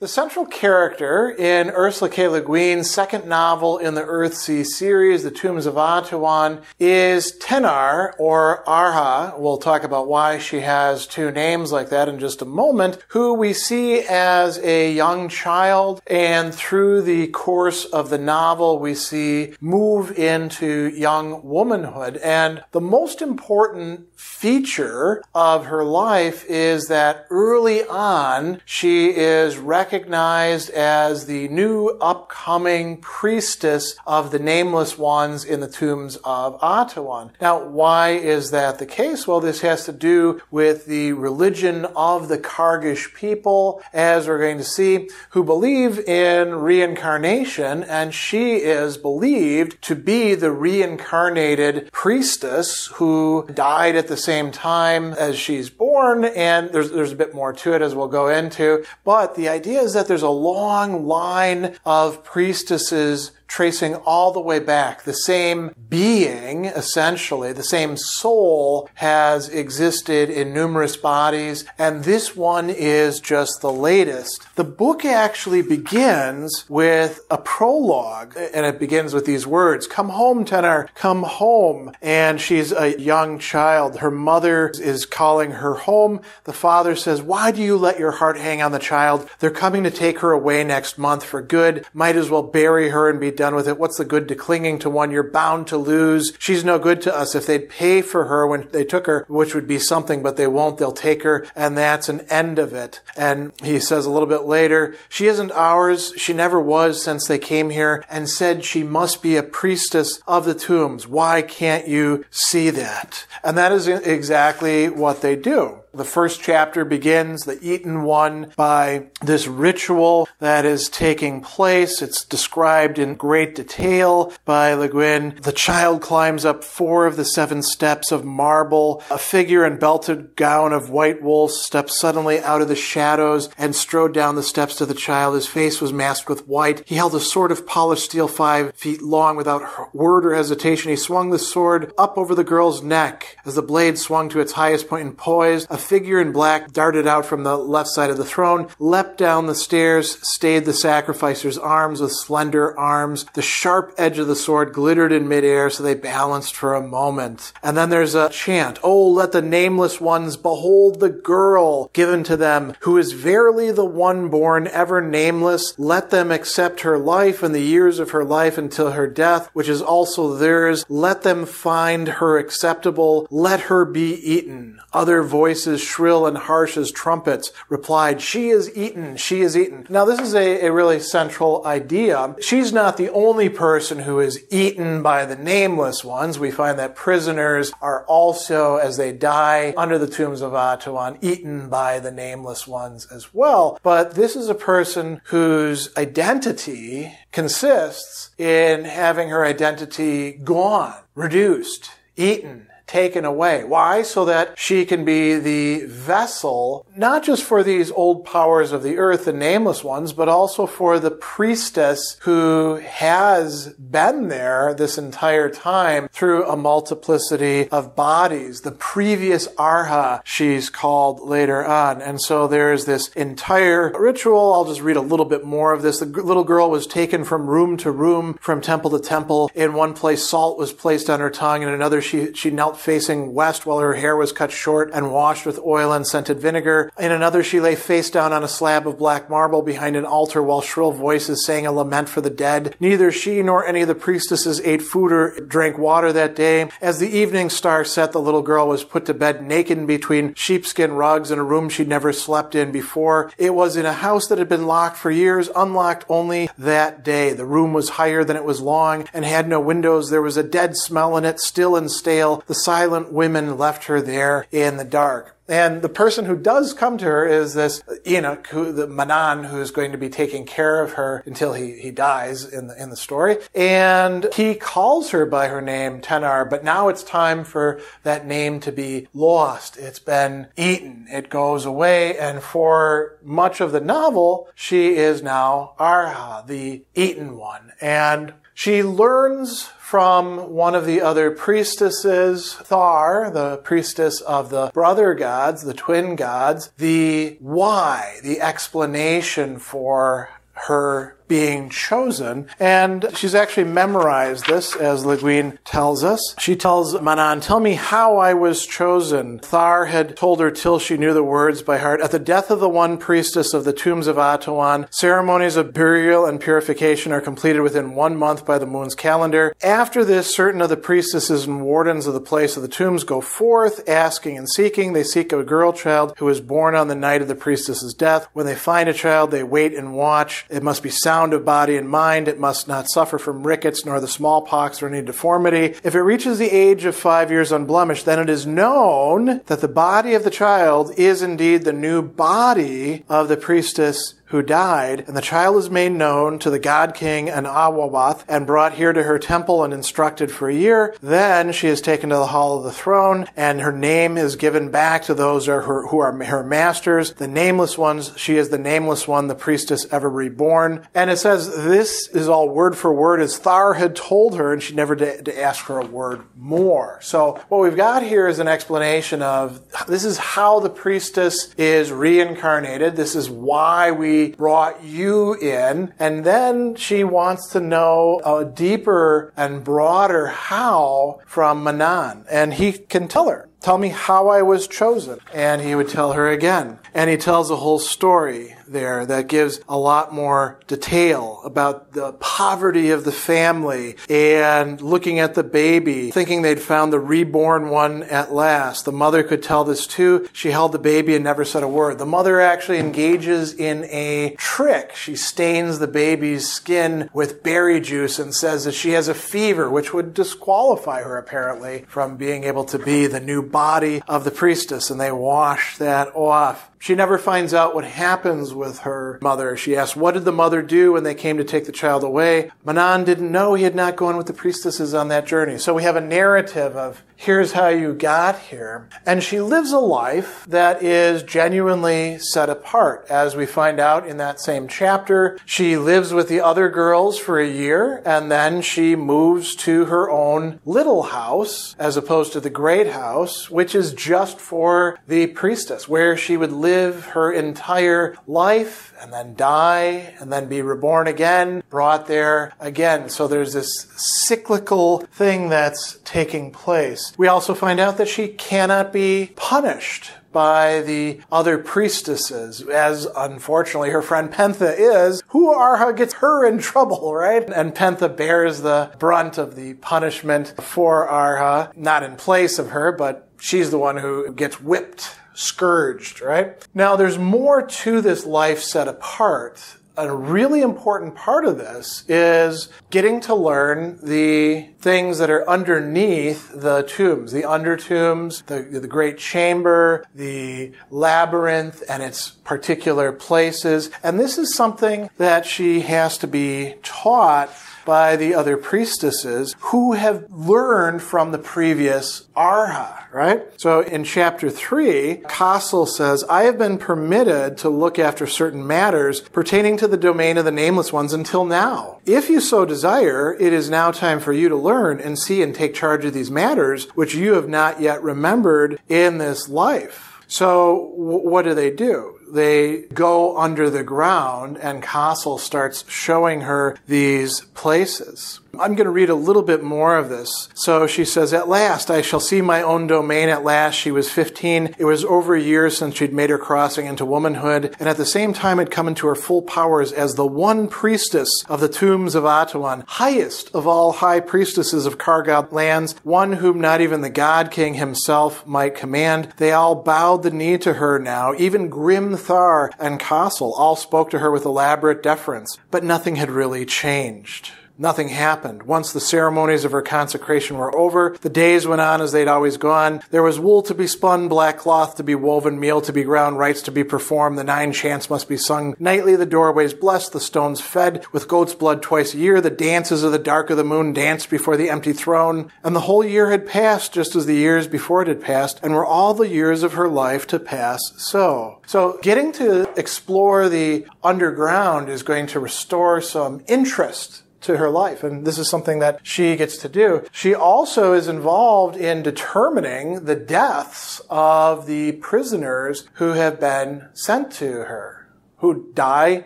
The central character in Ursula K. Le Guin's second novel in the Earthsea series, The Tombs of Atuan, is Tenar, or Arha. We'll talk about why she has two names like that in just a moment, who we see as a young child, and through the course of the novel, we see move into young womanhood. And the most important feature of her life is that early on, she is recognized as the new upcoming priestess of the nameless ones in the tombs of Atuan. Now, why is that the case? Well, this has to do with the religion of the Kargish people, as we're going to see, who believe in reincarnation, and she is believed to be the reincarnated priestess who died at the same same time as she's born, and there's, there's a bit more to it as we'll go into. But the idea is that there's a long line of priestesses tracing all the way back. The same being, essentially, the same soul has existed in numerous bodies, and this one is just the latest. The book actually begins with a prologue, and it begins with these words, Come home, Tenar, come home. And she's a young child. Her mother is calling her home. The father says, Why do you let your heart hang on the child? They're coming to take her away next month for good. Might as well bury her and be done with it. What's the good to clinging to one you're bound to lose? She's no good to us. If they'd pay for her when they took her, which would be something, but they won't, they'll take her, and that's an end of it. And he says a little bit later, she isn't ours. She never was since they came here and said she must be a priestess of the tombs. Why can't you see that? And that is exactly what they do. The first chapter begins, the eaten one, by this ritual that is taking place. It's described in great detail by Le Guin. The child climbs up four of the seven steps of marble. A figure in belted gown of white wool steps suddenly out of the shadows and strode down the steps to the child. His face was masked with white. He held a sword of polished steel five feet long without word or hesitation. He swung the sword up over the girl's neck. As the blade swung to its highest point and poised, a figure in black darted out from the left side of the throne, leapt down the stairs, stayed the sacrificer's arms with slender arms. The sharp edge of the sword glittered in midair, so they balanced for a moment. And then there's a chant, Oh, let the nameless ones behold the girl given to them, who is verily the one born, ever nameless. Let them accept her life and the years of her life until her death, which is also theirs. Let them find her acceptable. Let her be eaten. Other voices shrill shrill and harsh as trumpets, replied, She is eaten, she is eaten. Now, this is a, a really central idea. She's not the only person who is eaten by the nameless ones. We find that prisoners are also, as they die under the tombs of Atuan, eaten by the nameless ones as well. But this is a person whose identity consists in having her identity gone, reduced, eaten, taken away. Why? So that she can be the vessel, not just for these old powers of the earth, the nameless ones, but also for the priestess who has been there this entire time through a multiplicity of bodies. The previous Arha, she's called later on. And so there's this entire ritual. I'll just read a little bit more of this. The little girl was taken from room to room, from temple to temple. In one place, salt was placed on her tongue. In another, she, she knelt facing west while her hair was cut short and washed with oil and scented vinegar. In another, she lay face down on a slab of black marble behind an altar while shrill voices sang a lament for the dead. Neither she nor any of the priestesses ate food or drank water that day. As the evening star set, the little girl was put to bed naked between sheepskin rugs in a room she'd never slept in before. It was in a house that had been locked for years, unlocked only that day. The room was higher than it was long and had no windows. There was a dead smell in it, still and stale. The silent women left her there in the dark. And the person who does come to her is this eunuch, who, the Manan, who is going to be taking care of her until he, he dies in the, in the story. And he calls her by her name, Tenar, but now it's time for that name to be lost. It's been eaten. It goes away. And for much of the novel, she is now Arha, the eaten one. And she learns from one of the other priestesses, Thar, the priestess of the brother gods, the twin gods, the why, the explanation for her being chosen. And she's actually memorized this, as Le Guin tells us. She tells Manan, Tell me how I was chosen. Thar had told her till she knew the words by heart. At the death of the one priestess of the tombs of Atuan, ceremonies of burial and purification are completed within one month by the moon's calendar. After this, certain of the priestesses and wardens of the place of the tombs go forth, asking and seeking. They seek a girl child who was born on the night of the priestess's death. When they find a child, they wait and watch. It must be sound sound of body and mind. It must not suffer from rickets nor the smallpox or any deformity. If it reaches the age of five years unblemished, then it is known that the body of the child is indeed the new body of the priestess who died, and the child is made known to the god king and Awabath, and brought here to her temple and instructed for a year. Then she is taken to the hall of the throne, and her name is given back to those who are her, who are her masters, the nameless ones. She is the nameless one, the priestess ever reborn. And it says this is all word for word as Thar had told her, and she never did ask for a word more. So what we've got here is an explanation of this is how the priestess is reincarnated. This is why we brought you in. And then she wants to know a deeper and broader how from Manan. And he can tell her. Tell me how I was chosen. And he would tell her again. And he tells a whole story there that gives a lot more detail about the poverty of the family and looking at the baby, thinking they'd found the reborn one at last. The mother could tell this too. She held the baby and never said a word. The mother actually engages in a trick. She stains the baby's skin with berry juice and says that she has a fever, which would disqualify her apparently from being able to be the new body of the priestess, and they wash that off. She never finds out what happens with her mother. She asks, What did the mother do when they came to take the child away? Manan didn't know he had not gone with the priestesses on that journey. So we have a narrative of here's how you got here. And she lives a life that is genuinely set apart. As we find out in that same chapter, she lives with the other girls for a year and then she moves to her own little house as opposed to the great house, which is just for the priestess, where she would live live her entire life and then die and then be reborn again, brought there again. So there's this cyclical thing that's taking place. We also find out that she cannot be punished by the other priestesses, as unfortunately her friend Penthe is, who Arha gets her in trouble, right? And Penthe bears the brunt of the punishment for Arha, not in place of her, but she's the one who gets whipped scourged, right? Now, there's more to this life set apart. A really important part of this is getting to learn the things that are underneath the tombs, the undertombs, the, the great chamber, the labyrinth, and its particular places. And this is something that she has to be taught by the other priestesses who have learned from the previous Arha, right? So in chapter 3, Kassel says, I have been permitted to look after certain matters pertaining to the domain of the nameless ones until now. If you so desire, it is now time for you to learn and see and take charge of these matters which you have not yet remembered in this life. So what do they do? They go under the ground and Kassel starts showing her these places. I'm going to read a little bit more of this. So she says, At last I shall see my own domain. At last she was 15. It was over a year since she'd made her crossing into womanhood, and at the same time had come into her full powers as the one priestess of the tombs of Atuan, highest of all high priestesses of Kargad lands, one whom not even the god king himself might command. They all bowed the knee to her now. Even grim Thar and Kassel all spoke to her with elaborate deference, but nothing had really changed. Nothing happened. Once the ceremonies of her consecration were over, the days went on as they'd always gone. There was wool to be spun, black cloth to be woven, meal to be ground, rites to be performed, the nine chants must be sung nightly, the doorways blessed, the stones fed with goat's blood twice a year, the dances of the dark of the moon danced before the empty throne, and the whole year had passed just as the years before it had passed, and were all the years of her life to pass so. So getting to explore the underground is going to restore some interest to her life. And this is something that she gets to do. She also is involved in determining the deaths of the prisoners who have been sent to her, who die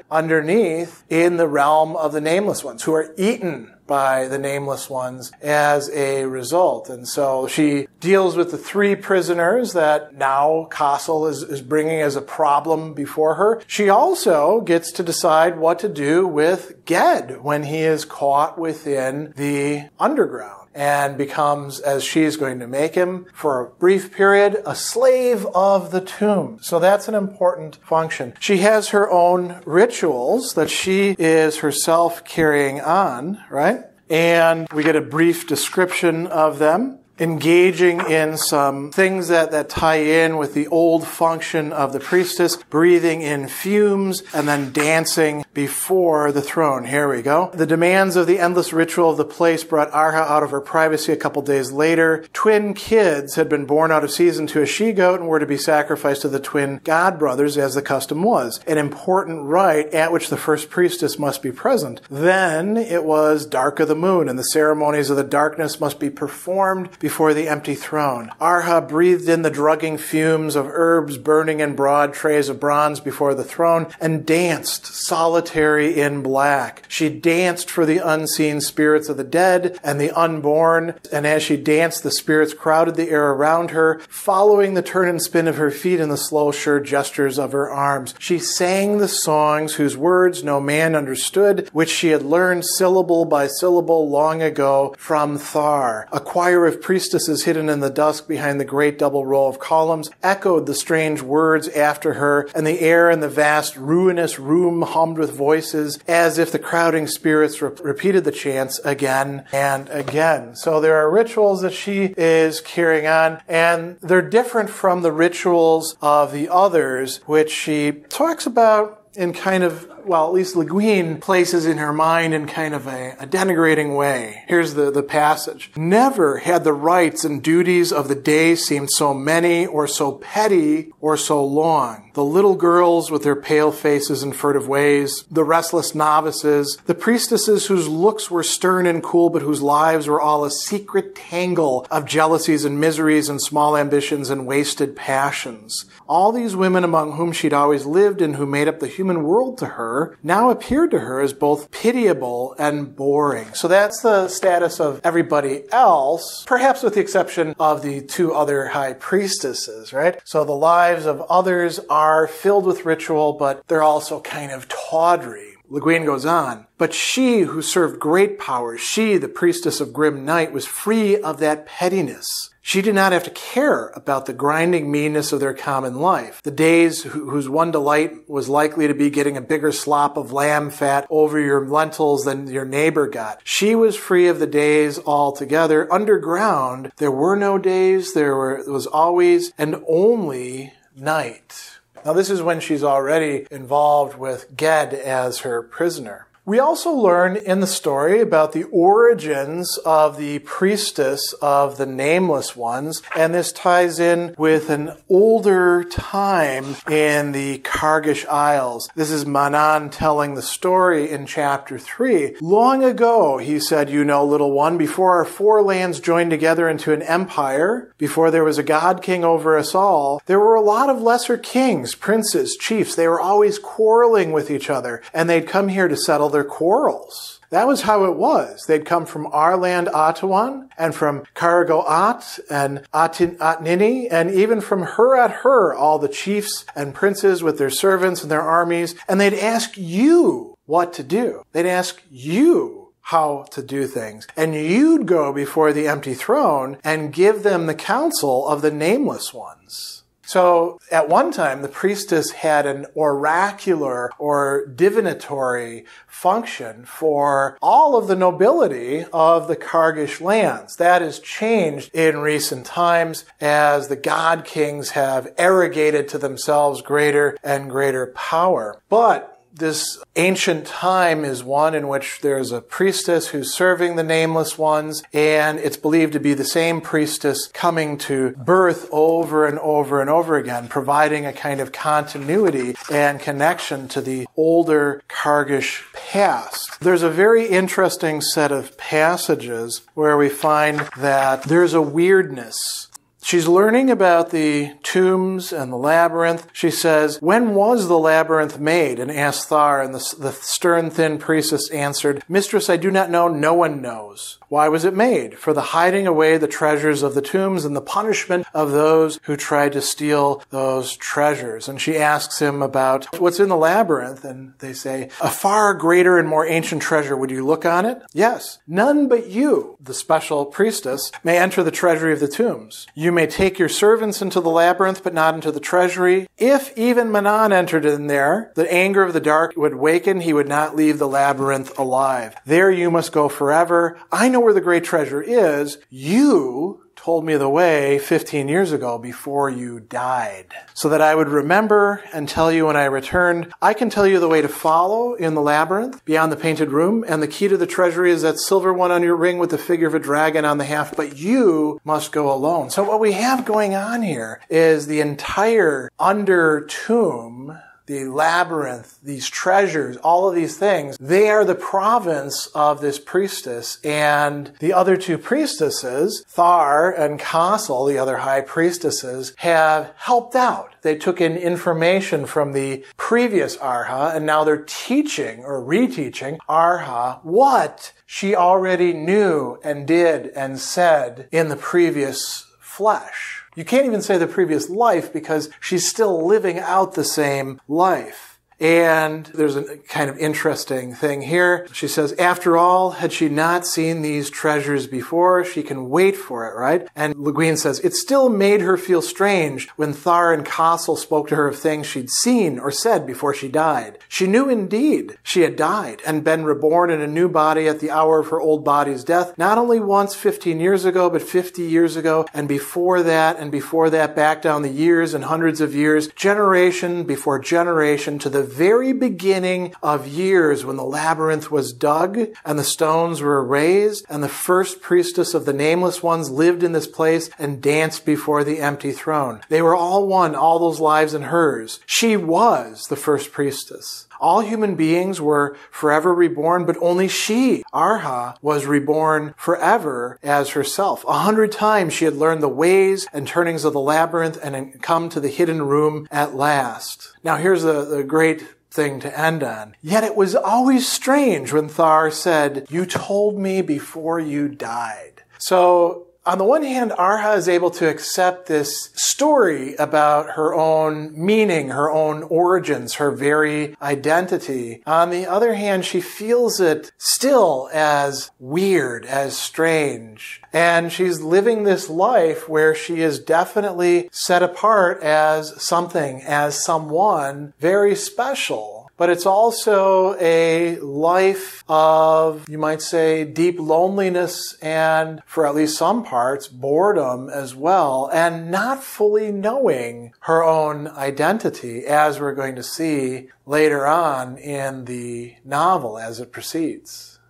underneath in the realm of the nameless ones, who are eaten by the nameless ones as a result. And so she deals with the three prisoners that now Kassel is, is bringing as a problem before her. She also gets to decide what to do with Ged when he is caught within the underground and becomes, as she's going to make him for a brief period, a slave of the tomb. So that's an important function. She has her own rituals that she is herself carrying on, right? And we get a brief description of them engaging in some things that, that tie in with the old function of the priestess, breathing in fumes and then dancing before the throne. Here we go. The demands of the endless ritual of the place brought Arha out of her privacy a couple days later. Twin kids had been born out of season to a she-goat and were to be sacrificed to the twin god brothers as the custom was. An important rite at which the first priestess must be present. Then it was dark of the moon and the ceremonies of the darkness must be performed before the empty throne. Arha breathed in the drugging fumes of herbs burning in broad trays of bronze before the throne and danced solitary in black. She danced for the unseen spirits of the dead and the unborn, and as she danced, the spirits crowded the air around her, following the turn and spin of her feet and the slow, sure gestures of her arms. She sang the songs whose words no man understood, which she had learned syllable by syllable long ago from Thar. A choir of priests priestesses hidden in the dusk behind the great double row of columns echoed the strange words after her, and the air in the vast, ruinous room hummed with voices as if the crowding spirits re- repeated the chants again and again. So there are rituals that she is carrying on, and they're different from the rituals of the others, which she talks about in kind of well, at least Le Guin places in her mind in kind of a, a denigrating way. Here's the, the passage. Never had the rites and duties of the day seemed so many or so petty or so long. The little girls with their pale faces and furtive ways, the restless novices, the priestesses whose looks were stern and cool, but whose lives were all a secret tangle of jealousies and miseries and small ambitions and wasted passions. All these women among whom she'd always lived and who made up the human world to her now appeared to her as both pitiable and boring. So that's the status of everybody else, perhaps with the exception of the two other high priestesses, right? So the lives of others are filled with ritual, but they're also kind of tawdry. Le Guin goes on, but she who served great powers, she, the priestess of grim night, was free of that pettiness. She did not have to care about the grinding meanness of their common life, the days whose one delight was likely to be getting a bigger slop of lamb fat over your lentils than your neighbor got. She was free of the days altogether. Underground, there were no days, there were, was always and only night. Now, this is when she's already involved with Ged as her prisoner. We also learn in the story about the origins of the priestess of the nameless ones, and this ties in with an older time in the Kargish Isles. This is Manan telling the story in chapter 3. Long ago, he said, you know, little one, before our four lands joined together into an empire, before there was a god king over us all, there were a lot of lesser kings, princes, chiefs. They were always quarreling with each other, and they'd come here to settle their quarrels. That was how it was. They'd come from our land, Atuan, and from Karego-At and Atin, Atnini, and even from Hur-at-Hur, all the chiefs and princes with their servants and their armies, and they'd ask you what to do. They'd ask you how to do things. And you'd go before the empty throne and give them the counsel of the nameless ones. So at one time, the priestess had an oracular or divinatory function for all of the nobility of the Kargish lands. That has changed in recent times as the god kings have arrogated to themselves greater and greater power. But this ancient time is one in which there's a priestess who's serving the nameless ones, and it's believed to be the same priestess coming to birth over and over and over again, providing a kind of continuity and connection to the older Kargish past. There's a very interesting set of passages where we find that there's a weirdness She's learning about the tombs and the labyrinth. She says, When was the labyrinth made? And asked Thar, and the, the, stern, thin priestess answered, Mistress, I do not know. No one knows. Why was it made? For the hiding away the treasures of the tombs and the punishment of those who tried to steal those treasures. And she asks him about what's in the labyrinth, and they say, A far greater and more ancient treasure. Would you look on it? Yes. None but you, the special priestess, may enter the treasury of the tombs. You may take your servants into the labyrinth, but not into the treasury. If even Manan entered in there, the anger of the dark would waken, he would not leave the labyrinth alive. There you must go forever. I know where the great treasure is. You told me the way 15 years ago before you died, so that I would remember and tell you when I returned. I can tell you the way to follow in the labyrinth beyond the painted room, and the key to the treasury is that silver one on your ring with the figure of a dragon on the half, but you must go alone. So what we have going on here is the entire under tomb the labyrinth, these treasures, all of these things, they are the province of this priestess. And the other two priestesses, Thar and Kassel, the other high priestesses, have helped out. They took in information from the previous Arha, and now they're teaching or reteaching Arha what she already knew and did and said in the previous flesh. You can't even say the previous life because she's still living out the same life. And there's a kind of interesting thing here. She says, after all, had she not seen these treasures before, she can wait for it, right? And Le Guin says, it still made her feel strange when Thar and Kassel spoke to her of things she'd seen or said before she died. She knew indeed she had died and been reborn in a new body at the hour of her old body's death, not only once 15 years ago, but 50 years ago, and before that, and before that, back down the years and hundreds of years, generation before generation to the very beginning of years when the labyrinth was dug and the stones were raised and the first priestess of the nameless ones lived in this place and danced before the empty throne. They were all one, all those lives and hers. She was the first priestess. All human beings were forever reborn, but only she, Arha, was reborn forever as herself. A hundred times she had learned the ways and turnings of the labyrinth and come to the hidden room at last. Now here's the, the great thing to end on. Yet it was always strange when Thar said, You told me before you died. So on the one hand, Arha is able to accept this story about her own meaning, her own origins, her very identity. On the other hand, she feels it still as weird, as strange. And she's living this life where she is definitely set apart as something, as someone very special but it's also a life of, you might say, deep loneliness and, for at least some parts, boredom as well, and not fully knowing her own identity, as we're going to see later on in the novel as it proceeds.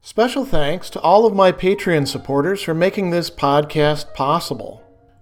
Special thanks to all of my Patreon supporters for making this podcast possible.